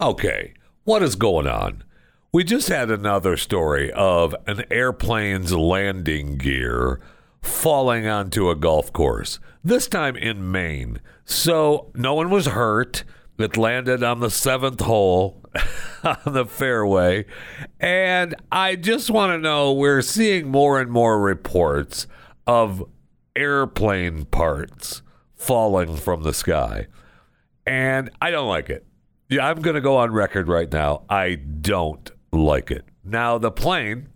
Okay, what is going on? We just had another story of an airplane's landing gear falling onto a golf course, this time in Maine. So no one was hurt. It landed on the seventh hole on the fairway. And I just want to know we're seeing more and more reports of airplane parts falling from the sky. And I don't like it. Yeah, I'm going to go on record right now. I don't like it. Now, the plane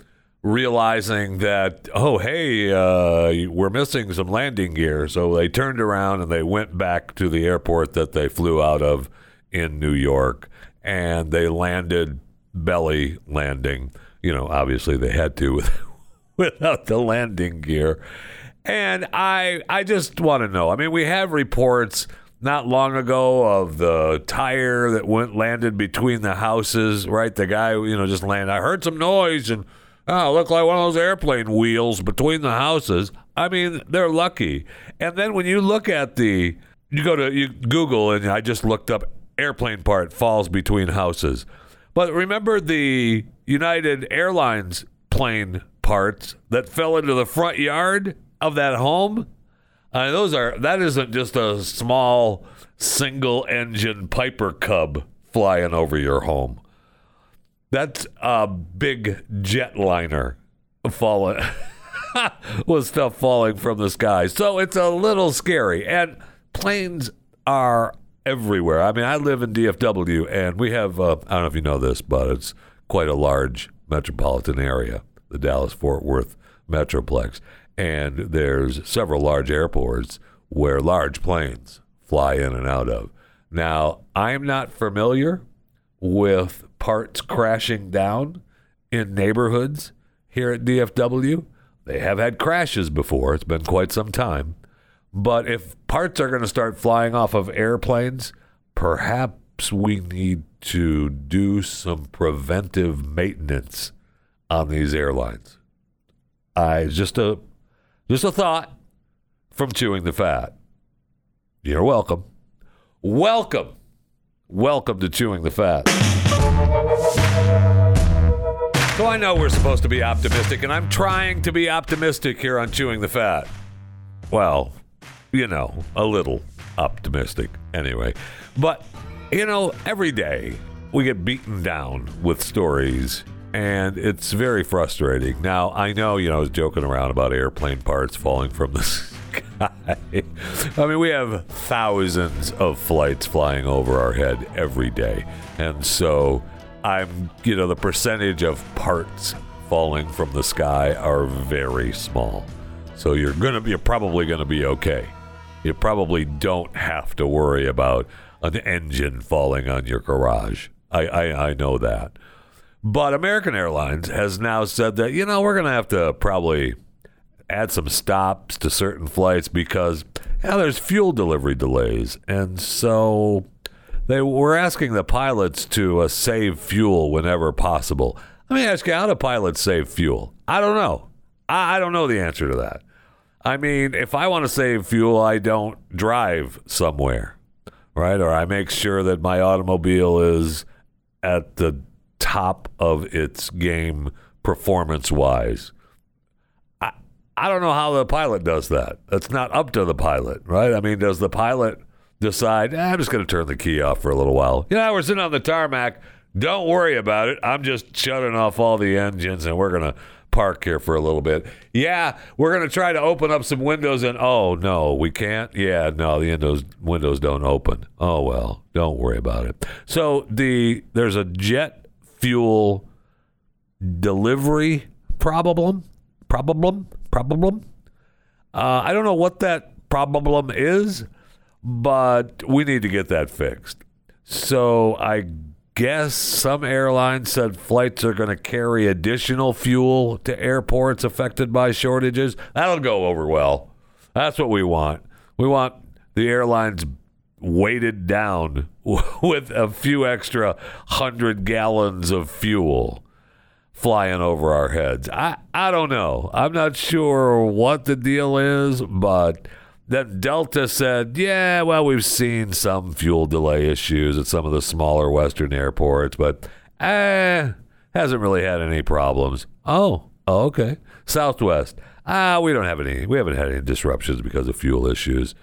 realizing that, oh, hey, uh, we're missing some landing gear. So they turned around and they went back to the airport that they flew out of in New York and they landed belly landing. You know, obviously they had to with, without the landing gear. And I, I just want to know. I mean, we have reports not long ago of the tire that went landed between the houses. Right, the guy, you know, just landed. I heard some noise and oh, looked like one of those airplane wheels between the houses. I mean, they're lucky. And then when you look at the, you go to you Google and I just looked up airplane part falls between houses. But remember the United Airlines plane parts that fell into the front yard of that home? Uh, those are that isn't just a small single engine Piper Cub flying over your home. That's a big jetliner falling with stuff falling from the sky. So it's a little scary. And planes are everywhere. I mean, I live in DFW, and we have, uh, I don't know if you know this, but it's quite a large metropolitan area, the Dallas Fort Worth Metroplex. And there's several large airports where large planes fly in and out of. Now, I'm not familiar with parts crashing down in neighborhoods here at DFW. They have had crashes before, it's been quite some time. But if parts are going to start flying off of airplanes, perhaps we need to do some preventive maintenance on these airlines. I just a just a thought from chewing the fat. You're welcome. Welcome. Welcome to chewing the fat. So I know we're supposed to be optimistic, and I'm trying to be optimistic here on chewing the fat. Well, you know, a little optimistic anyway. But, you know, every day we get beaten down with stories and it's very frustrating. Now, I know, you know, I was joking around about airplane parts falling from the sky. I mean, we have thousands of flights flying over our head every day. And so I'm, you know, the percentage of parts falling from the sky are very small. So you're to be, you're probably to be okay you probably don't have to worry about an engine falling on your garage. I, I, I know that. But American Airlines has now said that, you know, we're going to have to probably add some stops to certain flights because yeah, there's fuel delivery delays. And so they were asking the pilots to uh, save fuel whenever possible. Let me ask you, how do pilots save fuel? I don't know. I, I don't know the answer to that. I mean, if I want to save fuel, I don't drive somewhere, right? Or I make sure that my automobile is at the top of its game performance wise. I, I don't know how the pilot does that. That's not up to the pilot, right? I mean, does the pilot decide, eh, I'm just going to turn the key off for a little while? Yeah, we're sitting on the tarmac. Don't worry about it. I'm just shutting off all the engines and we're going to park here for a little bit. Yeah, we're going to try to open up some windows and oh no, we can't. Yeah, no, the windows windows don't open. Oh well, don't worry about it. So the there's a jet fuel delivery problem, problem, problem. Uh, I don't know what that problem is, but we need to get that fixed. So I guess some airlines said flights are going to carry additional fuel to airports affected by shortages. That'll go over well. That's what we want. We want the airlines weighted down with a few extra hundred gallons of fuel flying over our heads. I, I don't know. I'm not sure what the deal is, but then Delta said, yeah, well, we've seen some fuel delay issues at some of the smaller Western airports, but eh, hasn't really had any problems. Oh, oh okay. Southwest, ah, we don't have any, we haven't had any disruptions because of fuel issues.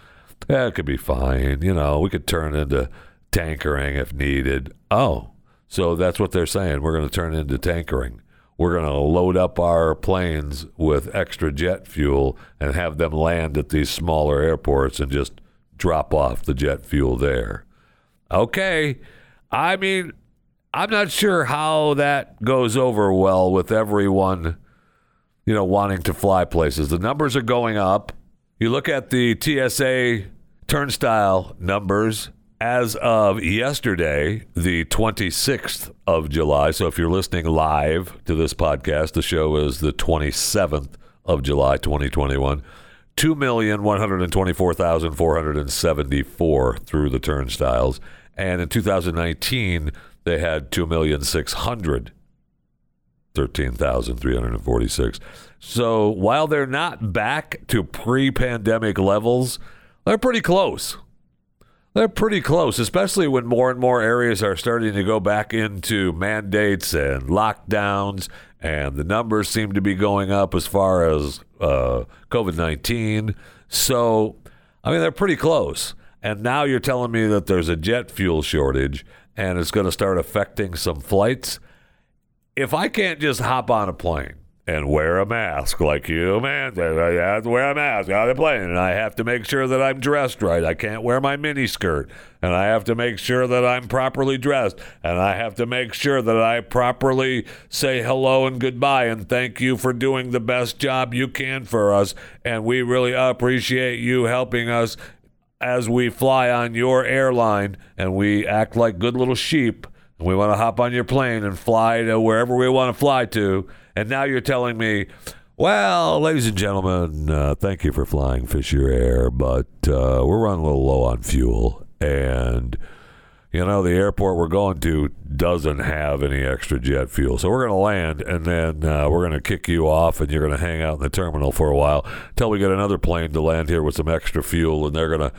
It could be fine. You know, we could turn into tankering if needed. Oh, so that's what they're saying. We're going to turn into tankering we're going to load up our planes with extra jet fuel and have them land at these smaller airports and just drop off the jet fuel there. Okay. I mean, I'm not sure how that goes over well with everyone, you know, wanting to fly places. The numbers are going up. You look at the TSA turnstile numbers, as of yesterday, the 26th of July. So if you're listening live to this podcast, the show is the 27th of July, 2021. 2,124,474 through the turnstiles. And in 2019, they had 2,600. 13,346. So while they're not back to pre pandemic levels, they're pretty close. They're pretty close, especially when more and more areas are starting to go back into mandates and lockdowns, and the numbers seem to be going up as far as uh, COVID 19. So, I mean, they're pretty close. And now you're telling me that there's a jet fuel shortage and it's going to start affecting some flights. If I can't just hop on a plane and wear a mask like you, man. I have to wear a mask on the plane, and I have to make sure that I'm dressed right. I can't wear my mini skirt, and I have to make sure that I'm properly dressed, and I have to make sure that I properly say hello and goodbye and thank you for doing the best job you can for us, and we really appreciate you helping us as we fly on your airline, and we act like good little sheep. And we want to hop on your plane and fly to wherever we want to fly to and now you're telling me, well, ladies and gentlemen, uh, thank you for flying Fisher Air, but uh, we're running a little low on fuel. And, you know, the airport we're going to doesn't have any extra jet fuel. So we're going to land and then uh, we're going to kick you off and you're going to hang out in the terminal for a while until we get another plane to land here with some extra fuel and they're going to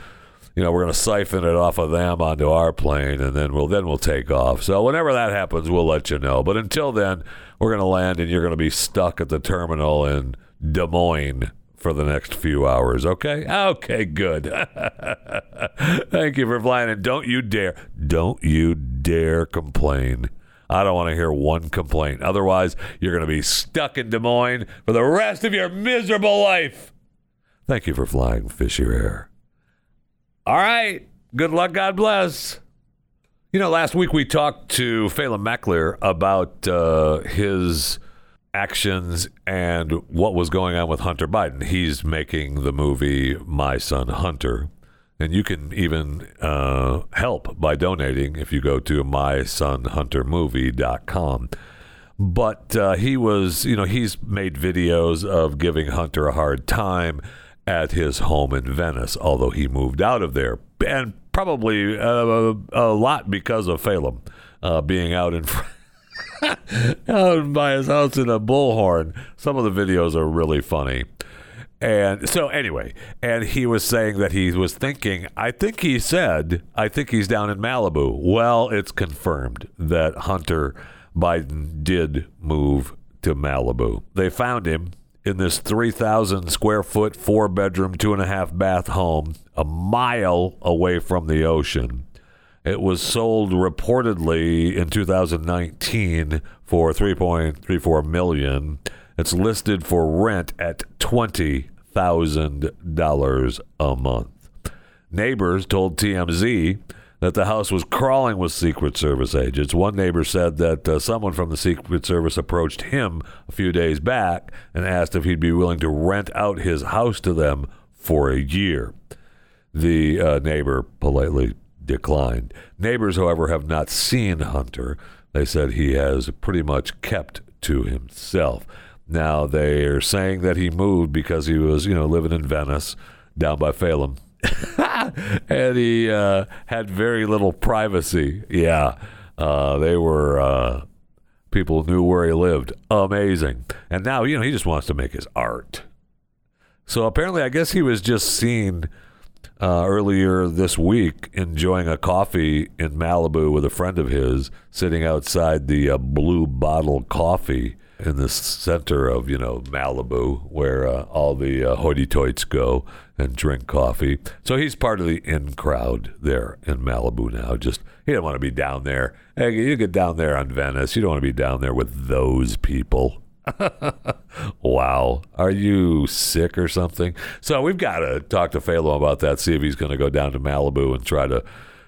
you know, we're going to siphon it off of them onto our plane, and then we'll then we'll take off. So whenever that happens, we'll let you know. But until then, we're going to land, and you're going to be stuck at the terminal in Des Moines for the next few hours. Okay, okay, good. Thank you for flying, and don't you dare, don't you dare complain. I don't want to hear one complaint. Otherwise, you're going to be stuck in Des Moines for the rest of your miserable life. Thank you for flying Fisher Air. All right. Good luck. God bless. You know, last week we talked to Phelim McAleer about uh, his actions and what was going on with Hunter Biden. He's making the movie My Son Hunter. And you can even uh, help by donating if you go to mysonhuntermovie.com. But uh, he was, you know, he's made videos of giving Hunter a hard time at his home in Venice, although he moved out of there, and probably uh, a lot because of Phelim uh, being out in front. out by his house in a bullhorn. Some of the videos are really funny. And so, anyway, and he was saying that he was thinking, I think he said, I think he's down in Malibu. Well, it's confirmed that Hunter Biden did move to Malibu. They found him in this 3,000 square foot, four bedroom, two and a half bath home a mile away from the ocean. It was sold reportedly in 2019 for 3.34 million. It's listed for rent at $20,000 a month. Neighbors told TMZ that the house was crawling with Secret Service agents. One neighbor said that uh, someone from the Secret Service approached him a few days back and asked if he'd be willing to rent out his house to them for a year. The uh, neighbor politely declined. Neighbors, however, have not seen Hunter. They said he has pretty much kept to himself. Now they are saying that he moved because he was, you know, living in Venice down by Phelim. and he uh, had very little privacy. Yeah. Uh, they were uh, people knew where he lived. Amazing. And now, you know, he just wants to make his art. So apparently, I guess he was just seen uh, earlier this week enjoying a coffee in Malibu with a friend of his, sitting outside the uh, Blue Bottle Coffee in the center of you know Malibu, where uh, all the uh, hoity-toits go and drink coffee. So he's part of the in crowd there in Malibu now. Just he didn't want to be down there. Hey, you get down there on Venice. You don't want to be down there with those people. wow. Are you sick or something? So we've got to talk to Phelim about that, see if he's going to go down to Malibu and try to,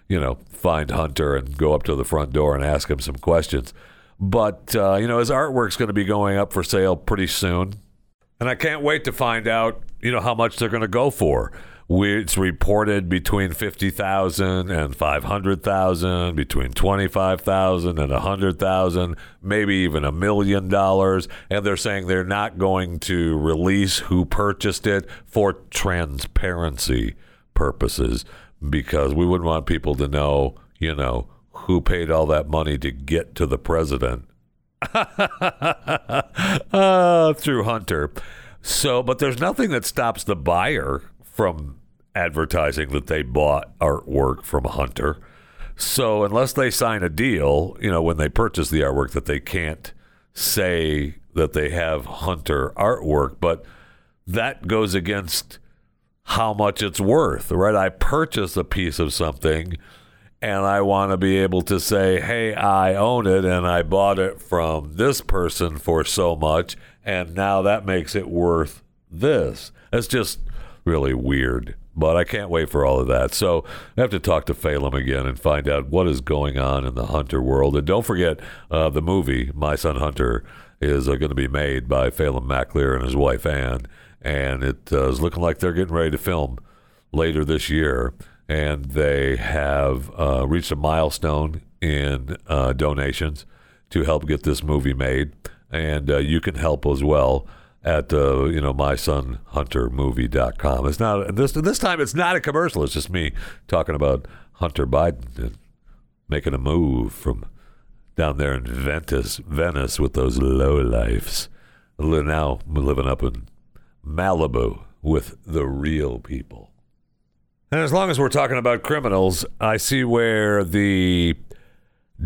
you know, find Hunter and go up to the front door and ask him some questions. But, uh, you know, his artwork's going to be going up for sale pretty soon. And I can't wait to find out, you know, how much they're going to go for it's reported between 50,000 and 500,000, between 25,000 and 100,000, maybe even a million dollars. And they're saying they're not going to release who purchased it for transparency purposes because we wouldn't want people to know, you know, who paid all that money to get to the president uh, through Hunter. So, but there's nothing that stops the buyer from advertising that they bought artwork from Hunter. So unless they sign a deal, you know, when they purchase the artwork, that they can't say that they have Hunter artwork, but that goes against how much it's worth, right? I purchase a piece of something and I want to be able to say, hey, I own it and I bought it from this person for so much, and now that makes it worth this. It's just really weird. But I can't wait for all of that. So I have to talk to Phelim again and find out what is going on in the Hunter world. And don't forget uh, the movie, My Son Hunter, is uh, going to be made by Phelim McAleer and his wife Anne. And it uh, is looking like they're getting ready to film later this year. And they have uh, reached a milestone in uh, donations to help get this movie made. And uh, you can help as well at uh, you know mysonhuntermovie.com. It's not this this time. It's not a commercial. It's just me talking about Hunter Biden and making a move from down there in Venice, Venice with those low lifes. Now living up in Malibu with the real people. And as long as we're talking about criminals, I see where the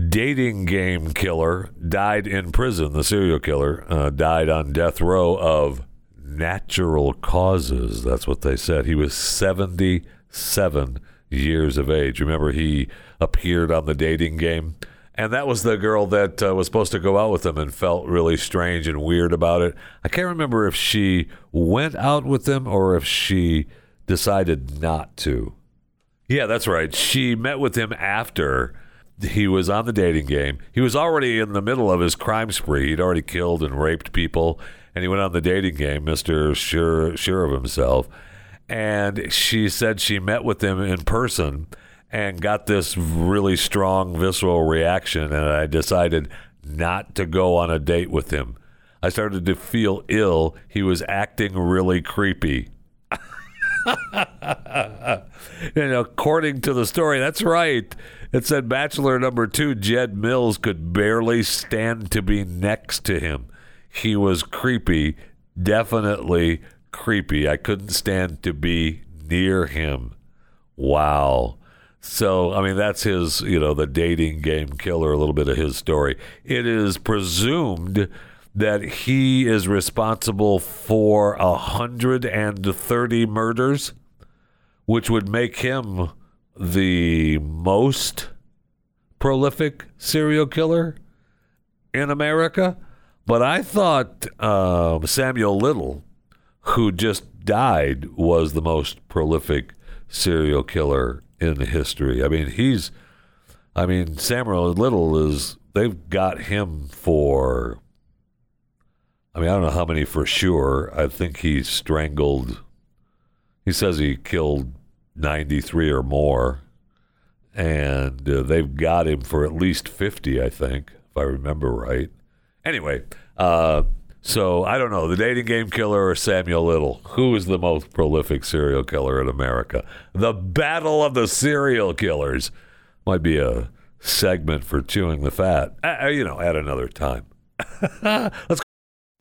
dating game killer died in prison. The serial killer uh, died on death row of natural causes. That's what they said. He was 77 years of age. Remember, he appeared on the dating game. And that was the girl that uh, was supposed to go out with him and felt really strange and weird about it. I can't remember if she went out with him or if she decided not to. Yeah, that's right. She met with him after he was on the dating game. He was already in the middle of his crime spree. He'd already killed and raped people, and he went on the dating game, Mister sure sure of himself. And she said she met with him in person and got this really strong visceral reaction, and I decided not to go on a date with him. I started to feel ill. He was acting really creepy. and according to the story, that's right. It said Bachelor number two, Jed Mills, could barely stand to be next to him. He was creepy, definitely creepy. I couldn't stand to be near him. Wow. So, I mean, that's his, you know, the dating game killer, a little bit of his story. It is presumed that he is responsible for 130 murders, which would make him the most prolific serial killer in America. But I thought uh, Samuel Little, who just died, was the most prolific serial killer in history. I mean, he's, I mean, Samuel Little is, they've got him for, I mean, I don't know how many for sure. I think he strangled, he says he killed 93 or more. and uh, they've got him for at least 50, I think, if I remember right. Anyway, uh, so I don't know, the dating game killer or Samuel Little? Who is the most prolific serial killer in America? The battle of the serial killers might be a segment for chewing the fat, uh, you know, at another time. Let's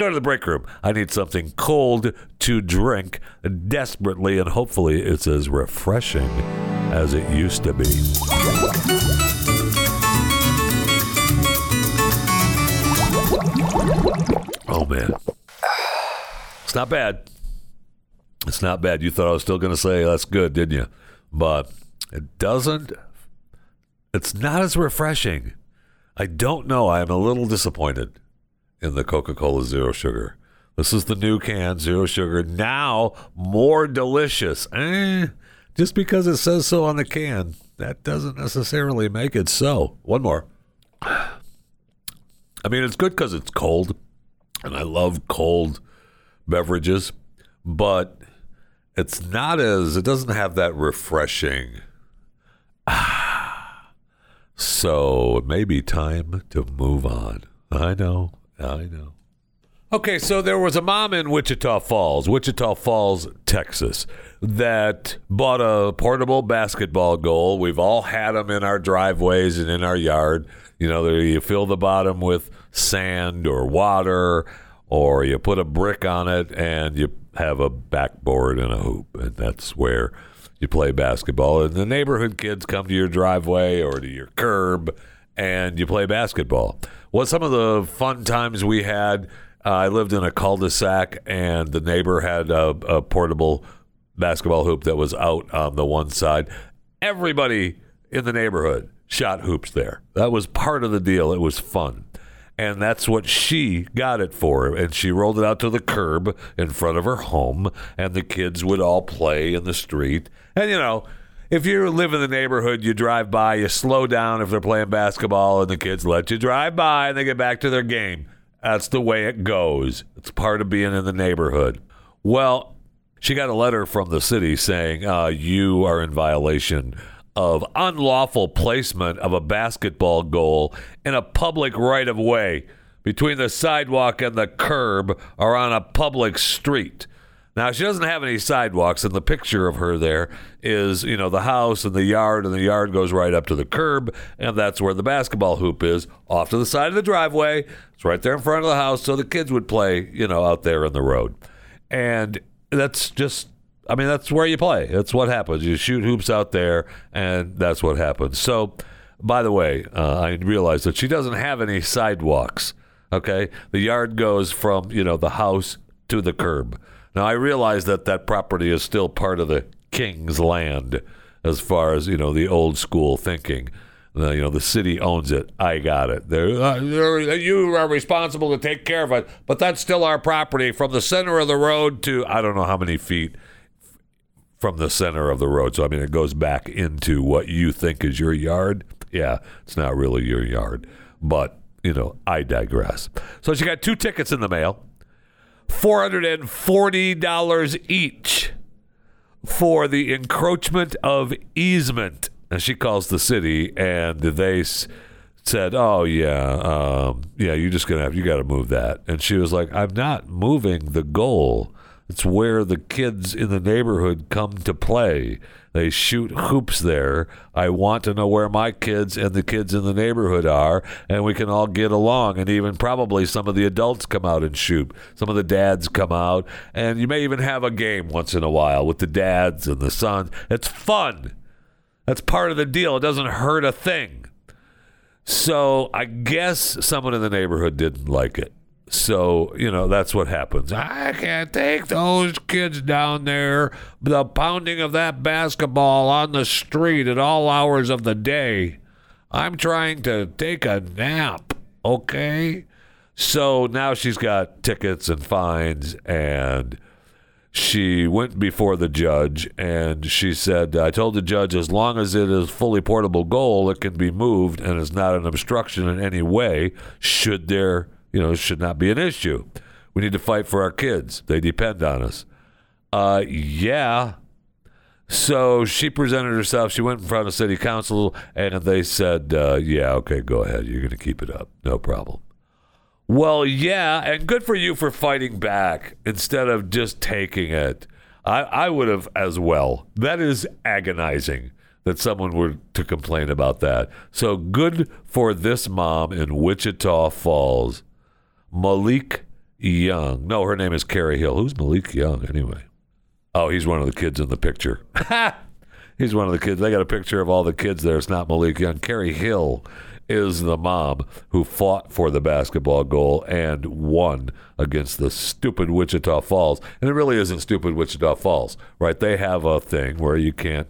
Go to the break room. I need something cold to drink desperately, and hopefully it's as refreshing as it used to be. Oh, man. It's not bad. It's not bad. You thought I was still going to say that's good, didn't you? But it doesn't. It's not as refreshing. I don't know. I am a little disappointed in the Coca Cola Zero Sugar. This is the new can, Zero Sugar. Now more delicious. Eh, just because it says so on the can, that doesn't necessarily make it so. One more. I mean, it's good because it's cold, and I love cold beverages, but it's not as, it doesn't have that refreshing. So it may be time to move on. I know, I know. Okay, so there was a mom in Wichita Falls, Wichita Falls, Texas, that bought a portable basketball goal. We've all had them in our driveways and in our yard. You know, you fill the bottom with sand or water, or you put a brick on it and you have a backboard and a hoop, and that's where you play basketball. And the neighborhood kids come to your driveway or to your curb and you play basketball. Well, some of the fun times we had, uh, I lived in a cul-de-sac and the neighbor had a, a portable basketball hoop that was out on the one side. Everybody in the neighborhood shot hoops there. That was part of the deal. It was fun. And that's what she got it for. And she rolled it out to the curb in front of her home, and the kids would all play in the street. And, you know, if you live in the neighborhood, you drive by, you slow down if they're playing basketball, and the kids let you drive by and they get back to their game. That's the way it goes. It's part of being in the neighborhood. Well, she got a letter from the city saying uh, you are in violation of unlawful placement of a basketball goal in a public right of way between the sidewalk and the curb or on a public street. Now, she doesn't have any sidewalks, and the picture of her there is, you know, the house and the yard, and the yard goes right up to the curb, and that's where the basketball hoop is, off to the side of the driveway. It's right there in front of the house, so the kids would play, you know, out there in the road. And that's just I mean, that's where you play. That's what happens. You shoot hoops out there, and that's what happens. So, by the way, uh, I realized that she doesn't have any sidewalks. Okay, the yard goes from you know the house to the curb. Now, I realize that that property is still part of the king's land, as far as you know the old school thinking. Uh, you know, the city owns it. I got it. They're, uh, they're- you are responsible to take care of it, but that's still our property from the center of the road to I don't know how many feet from the center of the road. So I mean, it goes back into what you think is your yard. Yeah, it's not really your yard, but you know, I digress. So she got two tickets in the mail, four hundred and forty dollars each for the encroachment of easement. And she calls the city, and they s- said, "Oh yeah, um, yeah, you're just gonna have you got to move that." And she was like, "I'm not moving the goal. It's where the kids in the neighborhood come to play. They shoot hoops there. I want to know where my kids and the kids in the neighborhood are, and we can all get along. And even probably some of the adults come out and shoot. Some of the dads come out, and you may even have a game once in a while with the dads and the sons. It's fun. That's part of the deal. It doesn't hurt a thing. So I guess someone in the neighborhood didn't like it. So, you know, that's what happens. I can't take those kids down there, the pounding of that basketball on the street at all hours of the day. I'm trying to take a nap, okay? So now she's got tickets and fines, and she went before the judge and she said, I told the judge, as long as it is fully portable goal, it can be moved and is not an obstruction in any way, should there, you know, should not be an issue. We need to fight for our kids. They depend on us. Uh, yeah. So she presented herself. She went in front of city council, and they said, uh, "Yeah, okay, go ahead. You're going to keep it up, no problem." Well, yeah, and good for you for fighting back instead of just taking it. I, I would have as well. That is agonizing that someone were to complain about that. So good for this mom in Wichita Falls, Malik Young. No, her name is Carrie Hill. Who's Malik Young anyway? Oh, he's one of the kids in the picture. he's one of the kids. They got a picture of all the kids there. It's not Malik Young. Carrie Hill is the mom who fought for the basketball goal and won against the stupid Wichita Falls. And it really isn't stupid Wichita Falls, right? They have a thing where you can't,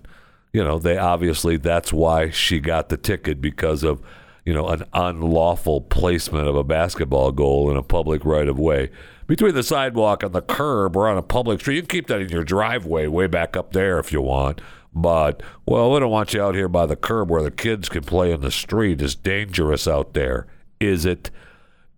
you know, they obviously, that's why she got the ticket because of, you know, an unlawful placement of a basketball goal in a public right of way between the sidewalk and the curb or on a public street. You can keep that in your driveway way back up there if you want. But, well, we don't want you out here by the curb where the kids can play in the street. It's dangerous out there. Is it?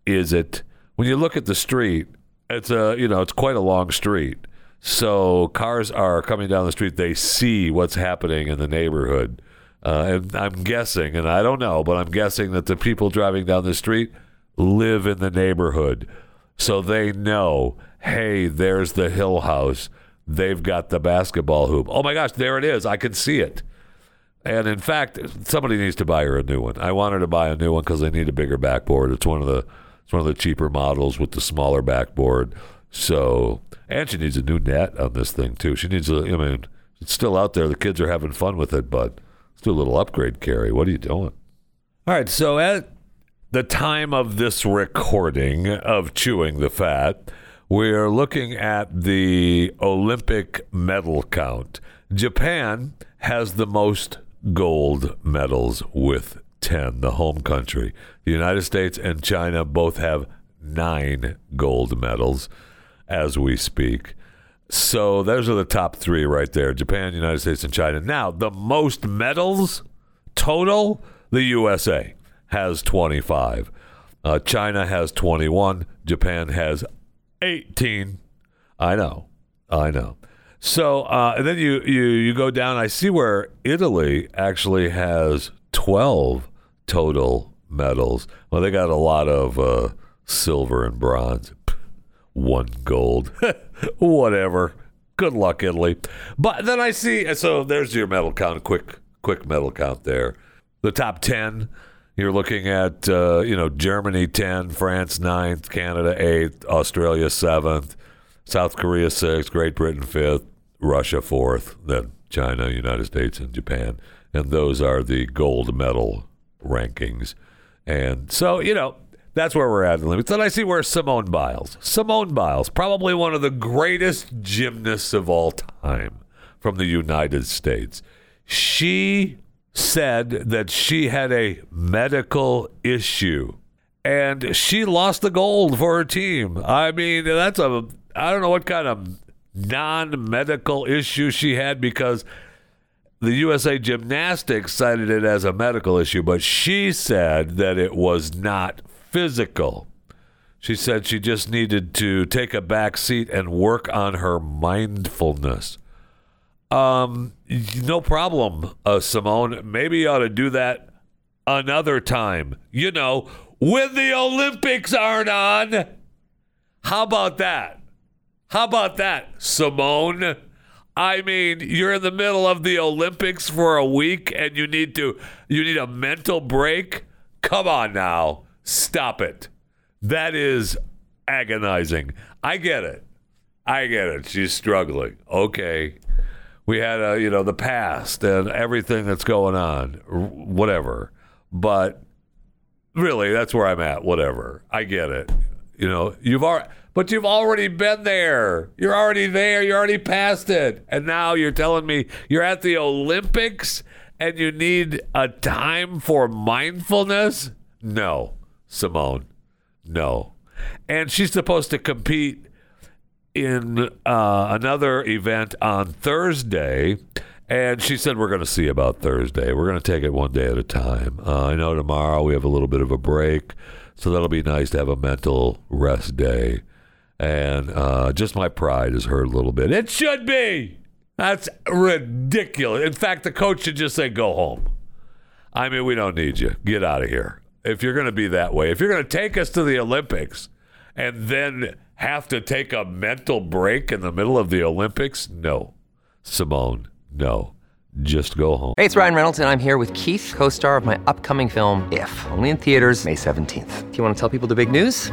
Is it? When you look at the street, it's a, you know, it's quite a long street. So cars are coming down the street. They see what's happening in the neighborhood. Uh, and I'm guessing, and I don't know, but I'm guessing that the people driving down the street live in the neighborhood. So they know, hey, there's the Hill House they've got the basketball hoop. Oh my gosh, there it is. I can see it. And in fact, somebody needs to buy her a new one. I want her to buy a new one because they need a bigger backboard. It's one of the it's one of the cheaper models with the smaller backboard. So, and she needs a new net on this thing too. She needs a. I mean, it's still out there. The kids are having fun with it, but do a little upgrade, Carrie. What are you doing? All right. So at the time of this recording of chewing the fat, we're looking at the Olympic medal count. Japan has the most gold medals with 10, the home country. The United States and China both have nine gold medals as we speak. So those are the top three right there Japan, United States, and China. Now, the most medals total, the USA has 25. Uh, China has 21. Japan has 18. I know. I know. So uh, and then you, you you go down. I see where Italy actually has 12 total medals. Well, they got a lot of uh, silver and bronze, one gold, whatever. Good luck, Italy. But then I see. So there's your medal count. Quick, quick medal count there. The top 10 you're looking at, uh, you know, Germany 10, France 9th, Canada 8th, Australia 7th, South Korea 6th, Great Britain 5th, Russia 4th, then China, United States, and Japan. And those are the gold medal rankings. And so, you know, that's where we're at in limits. Then I see where Simone Biles. Simone Biles, probably one of the greatest gymnasts of all time from the United States. She said that she had a medical issue and she lost the gold for her team. I mean, that's a I don't know what kind of non-medical issue she had because the USA Gymnastics cited it as a medical issue, but she said that it was not physical. She said she just needed to take a back seat and work on her mindfulness. Um, no problem, uh, Simone. Maybe you ought to do that another time. You know, when the Olympics aren't on. How about that? How about that, Simone? I mean, you're in the middle of the Olympics for a week and you need to you need a mental break? Come on now. Stop it. That is agonizing. I get it. I get it. She's struggling. Okay we had a you know the past and everything that's going on whatever but really that's where i'm at whatever i get it you know you've already but you've already been there you're already there you're already past it and now you're telling me you're at the olympics and you need a time for mindfulness? No, Simone. No. And she's supposed to compete in uh, another event on Thursday. And she said, We're going to see about Thursday. We're going to take it one day at a time. Uh, I know tomorrow we have a little bit of a break. So that'll be nice to have a mental rest day. And uh, just my pride is hurt a little bit. It should be. That's ridiculous. In fact, the coach should just say, Go home. I mean, we don't need you. Get out of here. If you're going to be that way, if you're going to take us to the Olympics and then have to take a mental break in the middle of the Olympics, no. Simone, no. Just go home. Hey, it's Ryan Reynolds, and I'm here with Keith, co star of my upcoming film, If, only in theaters, May 17th. Do you want to tell people the big news?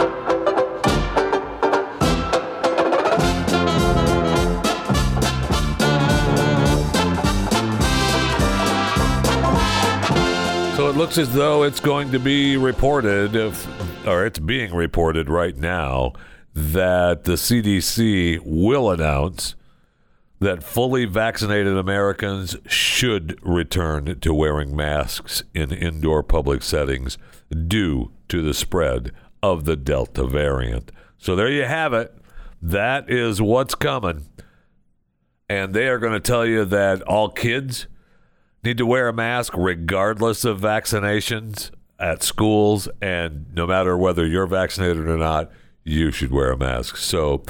It looks as though it's going to be reported, if, or it's being reported right now, that the CDC will announce that fully vaccinated Americans should return to wearing masks in indoor public settings due to the spread of the Delta variant. So there you have it. That is what's coming. And they are going to tell you that all kids need to wear a mask regardless of vaccinations at schools and no matter whether you're vaccinated or not you should wear a mask. So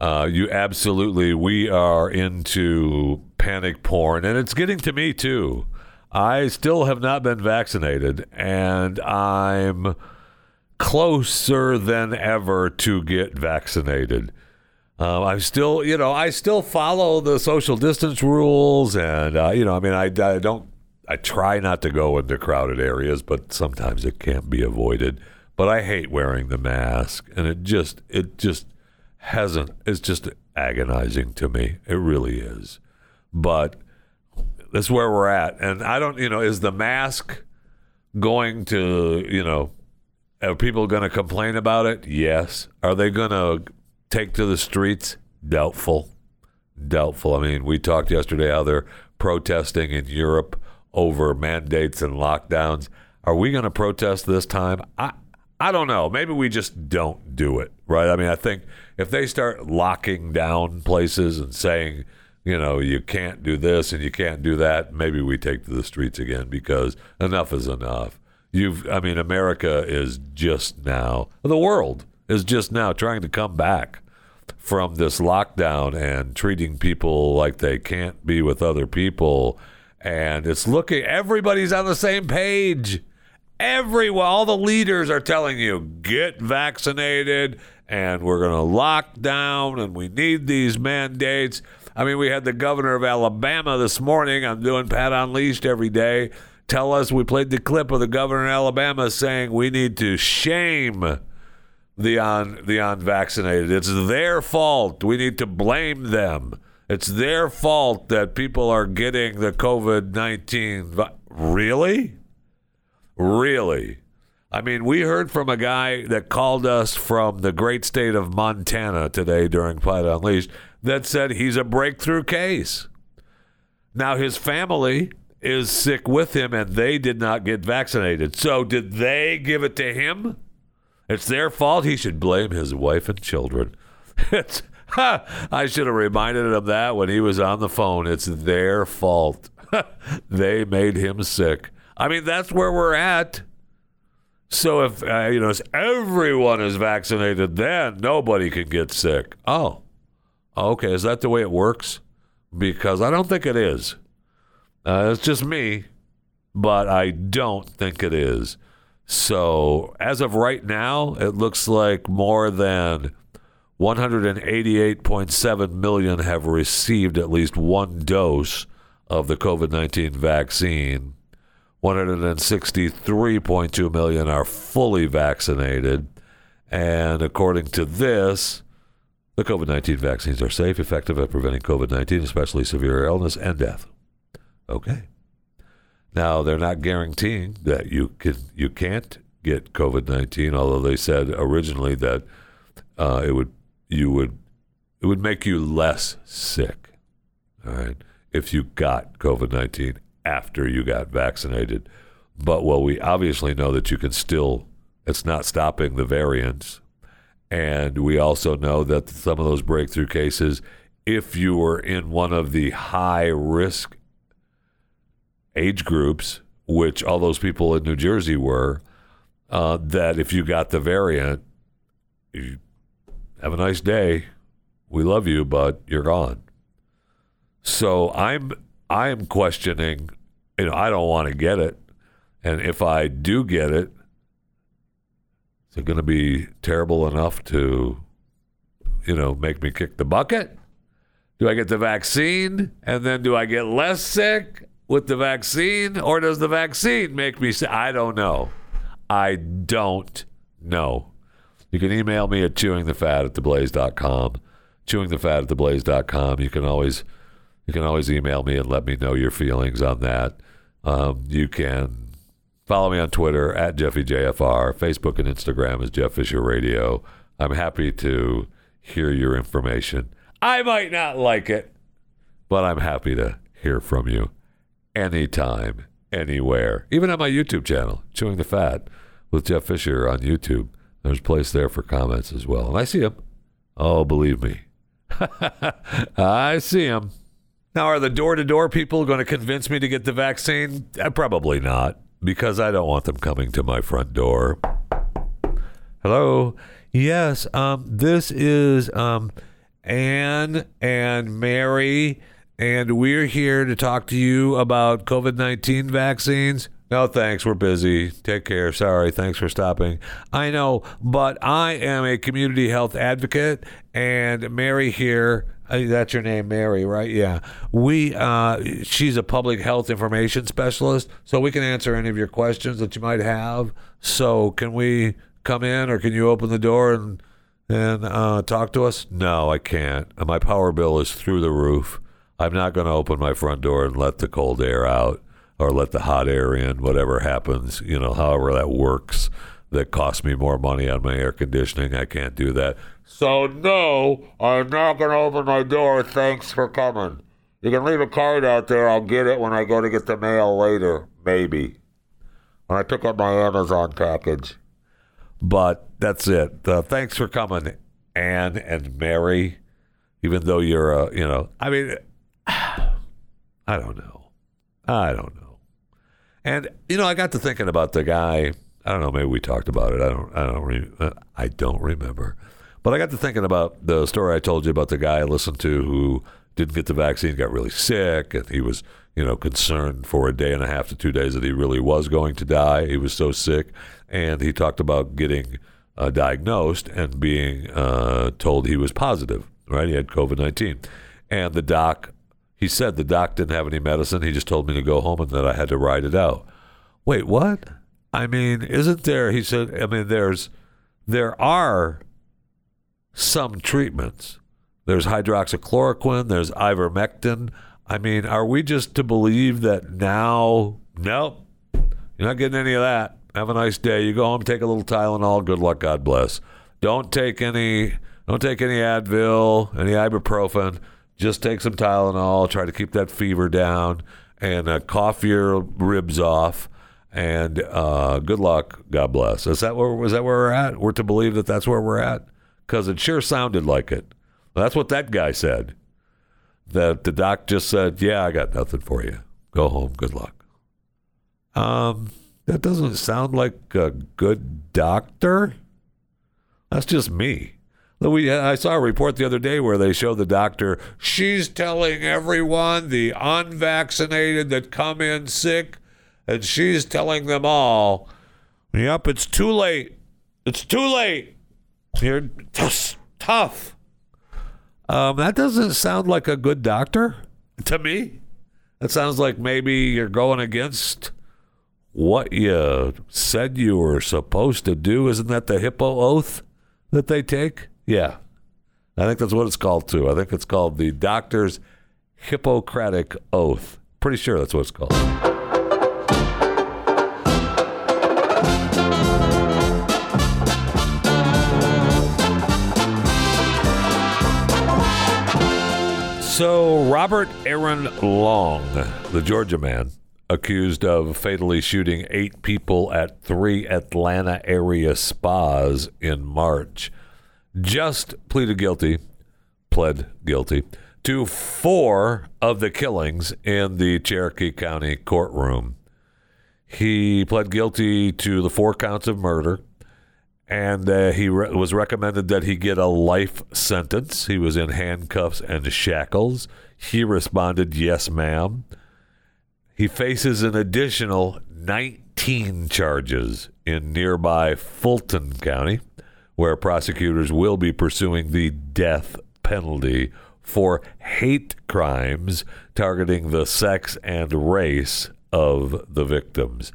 uh, you absolutely we are into panic porn and it's getting to me too. I still have not been vaccinated and i'm closer than ever to get vaccinated um, I still, you know, I still follow the social distance rules, and uh, you know, I mean, I, I don't, I try not to go into crowded areas, but sometimes it can't be avoided. But I hate wearing the mask, and it just, it just hasn't. It's just agonizing to me. It really is. But that's where we're at, and I don't, you know, is the mask going to, you know, are people going to complain about it? Yes. Are they going to take to the streets? Doubtful. Doubtful. I mean, we talked yesterday how they're protesting in Europe over mandates and lockdowns. Are we going to protest this time? I I don't know. Maybe we just don't do it, right? I mean, I think if they start locking down places and saying, you know, you can't do this and you can't do that, maybe we take to the streets again because enough is enough. You've I mean, America is just now the world is just now trying to come back from this lockdown and treating people like they can't be with other people. And it's looking, everybody's on the same page. Everyone, all the leaders are telling you get vaccinated and we're going to lock down and we need these mandates. I mean, we had the governor of Alabama this morning. I'm doing Pat Unleashed every day. Tell us, we played the clip of the governor in Alabama saying we need to shame the un the unvaccinated. It's their fault. We need to blame them. It's their fault that people are getting the COVID nineteen. Really, really. I mean, we heard from a guy that called us from the great state of Montana today during Fight Unleashed that said he's a breakthrough case. Now his family is sick with him and they did not get vaccinated. So did they give it to him? It's their fault. He should blame his wife and children. It's, ha, I should have reminded him that when he was on the phone. It's their fault. they made him sick. I mean, that's where we're at. So if uh, you know if everyone is vaccinated, then nobody can get sick. Oh, okay. Is that the way it works? Because I don't think it is. Uh, it's just me, but I don't think it is. So, as of right now, it looks like more than 188.7 million have received at least one dose of the COVID 19 vaccine. 163.2 million are fully vaccinated. And according to this, the COVID 19 vaccines are safe, effective at preventing COVID 19, especially severe illness and death. Okay. Now, they're not guaranteeing that you can you can't get COVID 19, although they said originally that uh, it would you would it would make you less sick. All right. If you got COVID 19 after you got vaccinated. But well, we obviously know that you can still, it's not stopping the variants. And we also know that some of those breakthrough cases, if you were in one of the high risk age groups, which all those people in New Jersey were, uh, that if you got the variant, you have a nice day. We love you, but you're gone. So I'm I'm questioning. You know, I don't want to get it, and if I do get it, is it going to be terrible enough to, you know, make me kick the bucket? Do I get the vaccine and then do I get less sick with the vaccine, or does the vaccine make me sick? I don't know. I don't know. You can email me at chewingthefat at theblaze.com. Chewingthefat at theblaze.com. You can always you can always email me and let me know your feelings on that. Um, you can follow me on Twitter at JeffyJFR. Facebook and Instagram is Jeff Fisher Radio. I'm happy to hear your information. I might not like it, but I'm happy to hear from you anytime, anywhere. Even on my YouTube channel, Chewing the Fat with Jeff Fisher on YouTube. There's place there for comments as well. And I see them. Oh, believe me. I see them. Now, are the door to door people going to convince me to get the vaccine? Uh, probably not, because I don't want them coming to my front door. Hello. Yes, um, this is um, Anne and Mary, and we're here to talk to you about COVID 19 vaccines. No, thanks. We're busy. Take care. Sorry. Thanks for stopping. I know, but I am a community health advocate, and Mary here. uh, That's your name, Mary, right? Yeah. We. Uh, she's a public health information specialist, so we can answer any of your questions that you might have. So, can we come in, or can you open the door and and uh, talk to us? No, I can't. My power bill is through the roof. I'm not going to open my front door and let the cold air out or let the hot air in, whatever happens, you know, however that works. That costs me more money on my air conditioning. I can't do that. So, no, I'm not going to open my door. Thanks for coming. You can leave a card out there. I'll get it when I go to get the mail later, maybe. When I pick up my Amazon package. But that's it. Uh, thanks for coming, Anne and Mary. Even though you're, uh, you know, I mean, I don't know. I don't know. And you know, I got to thinking about the guy. I don't know. Maybe we talked about it. I don't. I don't. Re- uh, I don't remember. But I got to thinking about the story I told you about the guy I listened to who didn't get the vaccine, got really sick, and he was, you know, concerned for a day and a half to two days that he really was going to die. He was so sick, and he talked about getting uh, diagnosed and being uh, told he was positive. Right, he had COVID nineteen, and the doc he said the doc didn't have any medicine. He just told me to go home and that I had to ride it out. Wait, what? I mean, isn't there? He said. I mean, there's there are some treatments. There's hydroxychloroquine. There's ivermectin. I mean, are we just to believe that now? Nope. You're not getting any of that. Have a nice day. You go home, take a little Tylenol. Good luck. God bless. Don't take any. Don't take any Advil, any ibuprofen. Just take some Tylenol. Try to keep that fever down and uh, cough your ribs off. And uh, good luck. God bless. Is that where was that where we're at? We're to believe that that's where we're at because it sure sounded like it. That's what that guy said. That the doc just said, "Yeah, I got nothing for you. Go home. Good luck." Um, that doesn't sound like a good doctor. That's just me. We, I saw a report the other day where they showed the doctor. She's telling everyone, the unvaccinated that come in sick, and she's telling them all, "Yep, it's too late. It's too late. You're tough." tough. Um, that doesn't sound like a good doctor to me. That sounds like maybe you're going against what you said you were supposed to do. Isn't that the hippo oath? that they take? Yeah. I think that's what it's called too. I think it's called the doctor's Hippocratic Oath. Pretty sure that's what it's called. So, Robert Aaron Long, the Georgia man, accused of fatally shooting eight people at three Atlanta area spas in March, just pleaded guilty, pled guilty to four of the killings in the Cherokee County courtroom. He pled guilty to the four counts of murder, and uh, he re- was recommended that he get a life sentence. He was in handcuffs and shackles. He responded, Yes, ma'am. He faces an additional 19 charges in nearby Fulton County, where prosecutors will be pursuing the death penalty for hate crimes targeting the sex and race of the victims.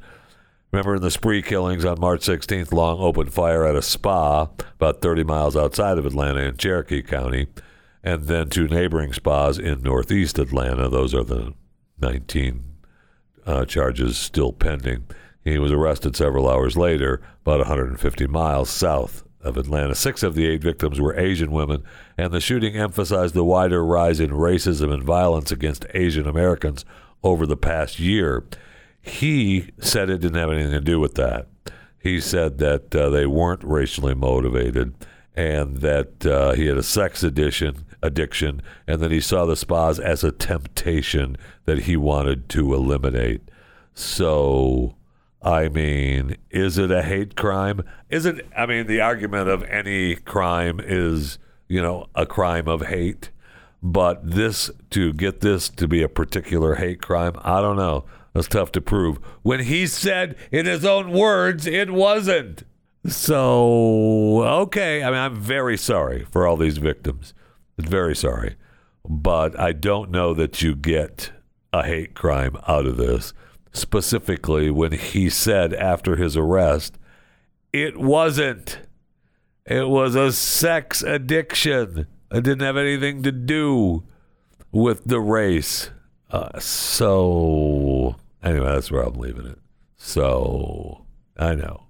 Remember in the spree killings on March 16th, Long opened fire at a spa about 30 miles outside of Atlanta in Cherokee County, and then two neighboring spas in northeast Atlanta. Those are the 19 uh, charges still pending. He was arrested several hours later, about 150 miles south of Atlanta. Six of the eight victims were Asian women, and the shooting emphasized the wider rise in racism and violence against Asian Americans over the past year. He said it didn't have anything to do with that. He said that uh, they weren't racially motivated and that uh, he had a sex addiction, addiction, and that he saw the spas as a temptation that he wanted to eliminate. So, I mean, is it a hate crime? Is it? I mean the argument of any crime is, you know, a crime of hate. But this to get this to be a particular hate crime, I don't know. That's tough to prove. When he said in his own words it wasn't. So, okay, I mean I'm very sorry for all these victims. Very sorry. But I don't know that you get a hate crime out of this specifically when he said after his arrest, it wasn't. It was a sex addiction. It didn't have anything to do with the race. Uh, so, anyway, that's where I'm leaving it. So, I know.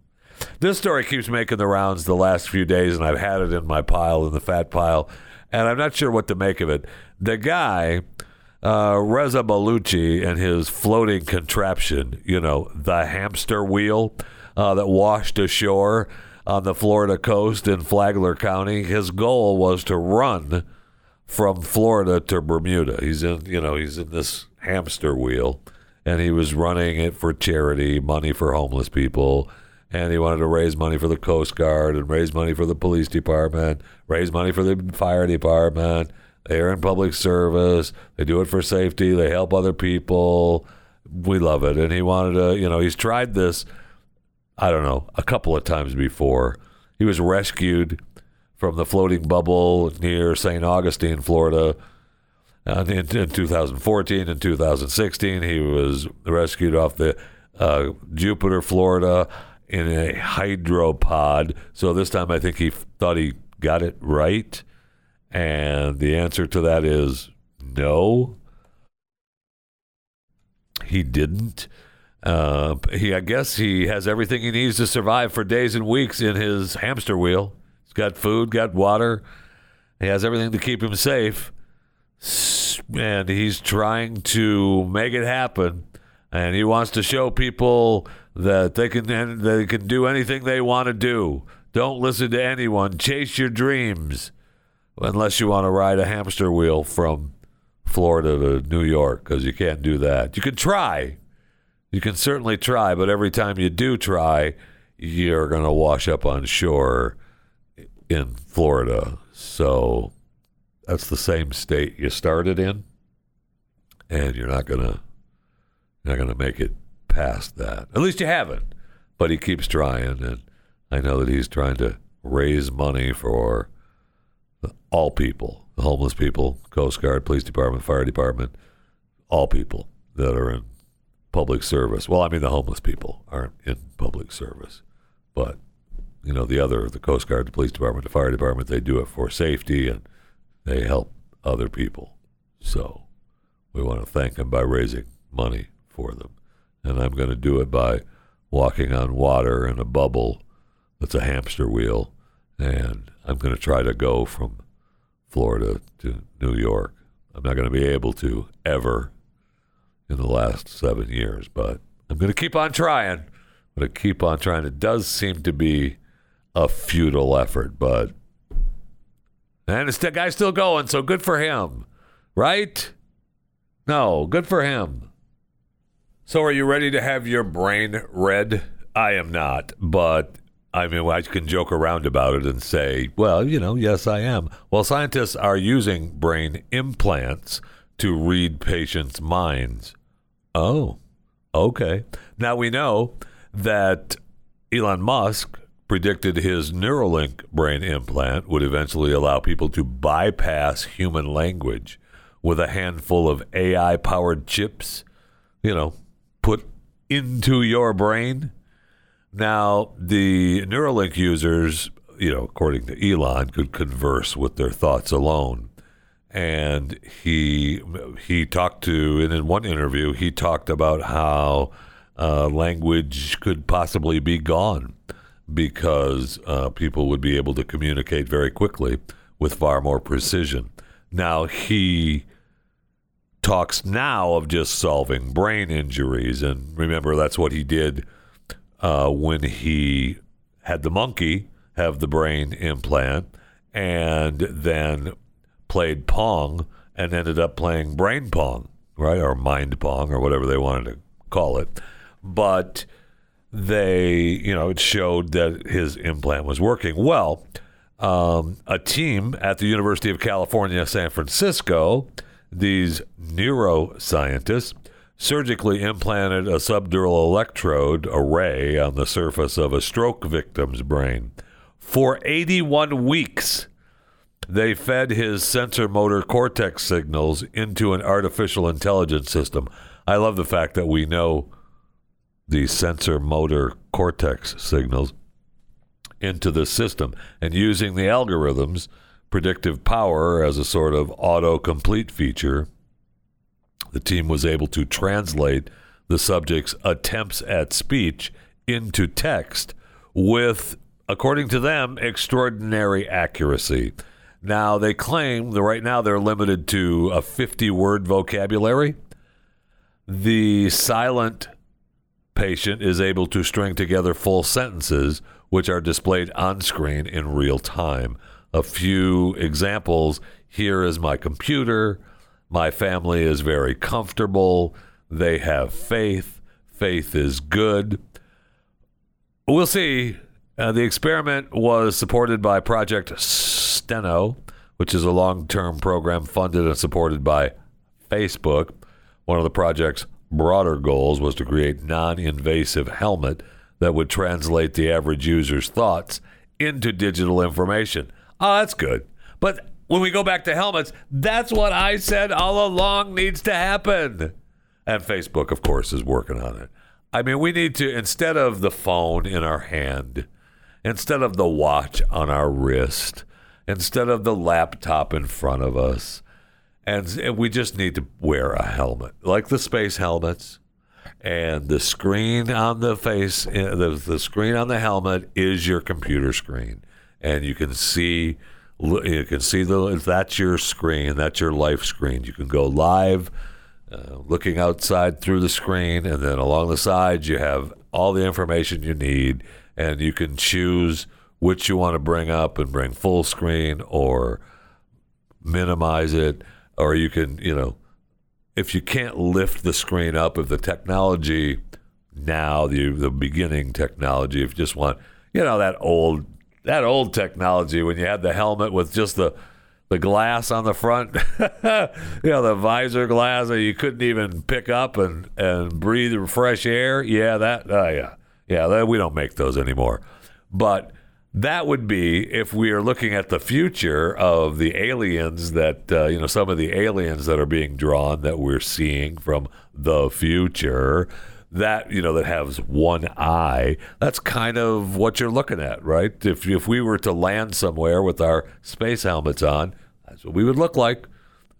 This story keeps making the rounds the last few days, and I've had it in my pile, in the fat pile, and I'm not sure what to make of it. The guy uh, Reza Baluchi and his floating contraption, you know, the hamster wheel uh, that washed ashore on the Florida coast in Flagler County. His goal was to run from Florida to Bermuda. He's in, you know, he's in this hamster wheel, and he was running it for charity, money for homeless people. And he wanted to raise money for the Coast Guard and raise money for the police department, raise money for the fire department, they're in public service. They do it for safety. They help other people. We love it. And he wanted to, you know, he's tried this, I don't know, a couple of times before. He was rescued from the floating bubble near St. Augustine, Florida. And in, in 2014 and 2016, he was rescued off the uh, Jupiter, Florida, in a hydropod. So this time, I think he thought he got it right. And the answer to that is no. He didn't. Uh, he, I guess, he has everything he needs to survive for days and weeks in his hamster wheel. He's got food, got water. He has everything to keep him safe, and he's trying to make it happen. And he wants to show people that they can they can do anything they want to do. Don't listen to anyone. Chase your dreams unless you want to ride a hamster wheel from Florida to New York, because you can't do that. You can try. You can certainly try, but every time you do try, you're going to wash up on shore in Florida. So that's the same state you started in, and you're not going to not going to make it past that. At least you haven't. But he keeps trying, and I know that he's trying to raise money for all people, the homeless people, Coast Guard, police department, fire department, all people that are in public service. Well, I mean, the homeless people aren't in public service, but you know, the other, the Coast Guard, the police department, the fire department, they do it for safety and they help other people. So we want to thank them by raising money for them. And I'm going to do it by walking on water in a bubble that's a hamster wheel. And I'm going to try to go from Florida to New York. I'm not going to be able to ever in the last seven years, but I'm going to keep on trying. I'm going to keep on trying. It does seem to be a futile effort, but and the guy's still going, so good for him, right? No, good for him. So, are you ready to have your brain read? I am not, but I mean, I can joke around about it and say, well, you know, yes, I am. Well, scientists are using brain implants to read patients' minds. Oh, okay. Now we know that Elon Musk predicted his Neuralink brain implant would eventually allow people to bypass human language with a handful of AI powered chips, you know, put into your brain. Now, the Neuralink users, you know, according to Elon, could converse with their thoughts alone. And he he talked to, and in one interview, he talked about how uh, language could possibly be gone because uh, people would be able to communicate very quickly with far more precision. Now, he talks now of just solving brain injuries. And remember, that's what he did uh, when he had the monkey have the brain implant and then played Pong and ended up playing Brain Pong, right? Or Mind Pong, or whatever they wanted to call it. But they, you know, it showed that his implant was working. Well, um, a team at the University of California, San Francisco, these neuroscientists, surgically implanted a subdural electrode array on the surface of a stroke victim's brain. For 81 weeks, they fed his sensorimotor cortex signals into an artificial intelligence system. I love the fact that we know the sensorimotor cortex signals into the system and using the algorithms predictive power as a sort of auto-complete feature the team was able to translate the subject's attempts at speech into text with according to them extraordinary accuracy now they claim that right now they're limited to a 50 word vocabulary the silent patient is able to string together full sentences, which are displayed on screen in real time. A few examples here is my computer. My family is very comfortable. They have faith. Faith is good. We'll see. Uh, the experiment was supported by Project Steno, which is a long term program funded and supported by Facebook. One of the project's broader goals was to create non-invasive helmet that would translate the average user's thoughts into digital information. Oh, that's good. But when we go back to helmets, that's what I said all along needs to happen. And Facebook, of course, is working on it. I mean, we need to, instead of the phone in our hand, instead of the watch on our wrist, instead of the laptop in front of us, and we just need to wear a helmet, like the space helmets. And the screen on the face, eh, the, the screen on the helmet is your computer screen, and you can see, you can see the that's your screen, that's your life screen. You can go live, uh, looking outside through the screen, and then along the sides you have all the information you need, and you can choose which you want to bring up and bring full screen or minimize it or you can, you know, if you can't lift the screen up, if the technology now, the the beginning technology, if you just want, you know, that old that old technology when you had the helmet with just the the glass on the front, you know, the visor glass that you couldn't even pick up and and breathe fresh air. Yeah, that, uh, yeah, yeah, that, we don't make those anymore. But that would be if we are looking at the future of the aliens that uh, you know some of the aliens that are being drawn that we're seeing from the future that you know that has one eye that's kind of what you're looking at right? If if we were to land somewhere with our space helmets on that's what we would look like.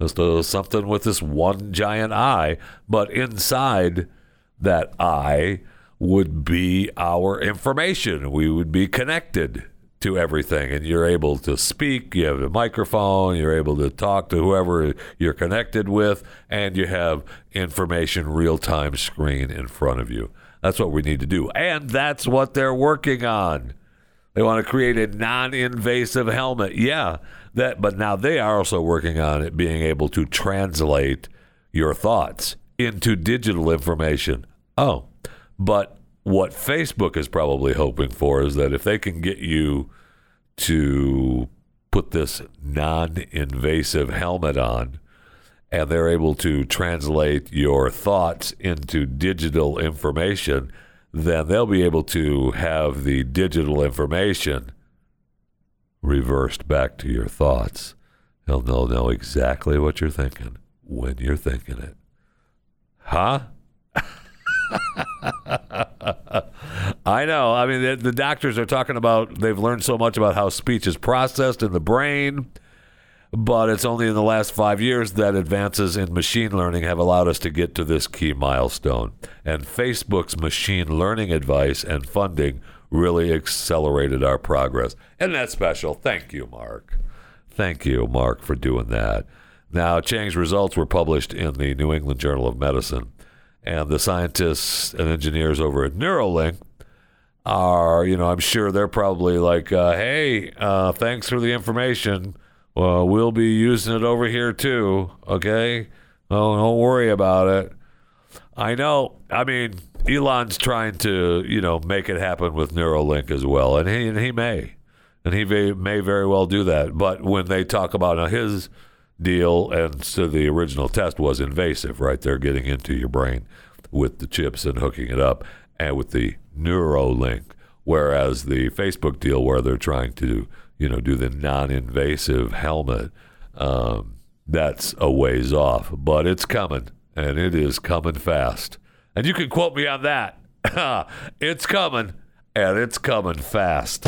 Just something with this one giant eye. But inside that eye would be our information. We would be connected to everything. And you're able to speak you have a microphone you're able to talk to whoever you're connected with and you have information real-time screen in front of you. That's what we need to do. And that's what they're working on. They want to create a non-invasive helmet. Yeah that but now they are also working on it being able to translate your thoughts into digital information. Oh but what Facebook is probably hoping for is that if they can get you to put this non invasive helmet on and they're able to translate your thoughts into digital information, then they'll be able to have the digital information reversed back to your thoughts. They'll know, know exactly what you're thinking when you're thinking it. Huh? I know. I mean, the, the, doctors are talking about they've learned so much about how speech is processed in the brain, but it's only in the last five years that advances in machine learning have allowed us to get to this key milestone. And Facebook's machine learning advice and funding really accelerated our progress. And that's special. Thank you, Mark. Thank you, Mark, for doing that. Now, Chang's results were published in the New England Journal of Medicine and the scientists and engineers over at Neuralink are, you know, I'm sure they're probably like, uh, hey, uh, thanks for the information. Well, we'll be using it over here too. Okay. Don't worry about it. I know. I mean, Elon's trying to, you know, make it happen with Neuralink as well, and he and he may, and he may, may very well do that. But when they talk about his deal, and so the original test was invasive, right? They're getting into your brain with the chips and hooking it up, and with the Neuralink. Whereas the Facebook deal, where they're trying to, you know, do the non-invasive helmet, um, that's a ways off, but it's coming, and it is coming fast. And you can quote me on that. it's coming, and it's coming fast.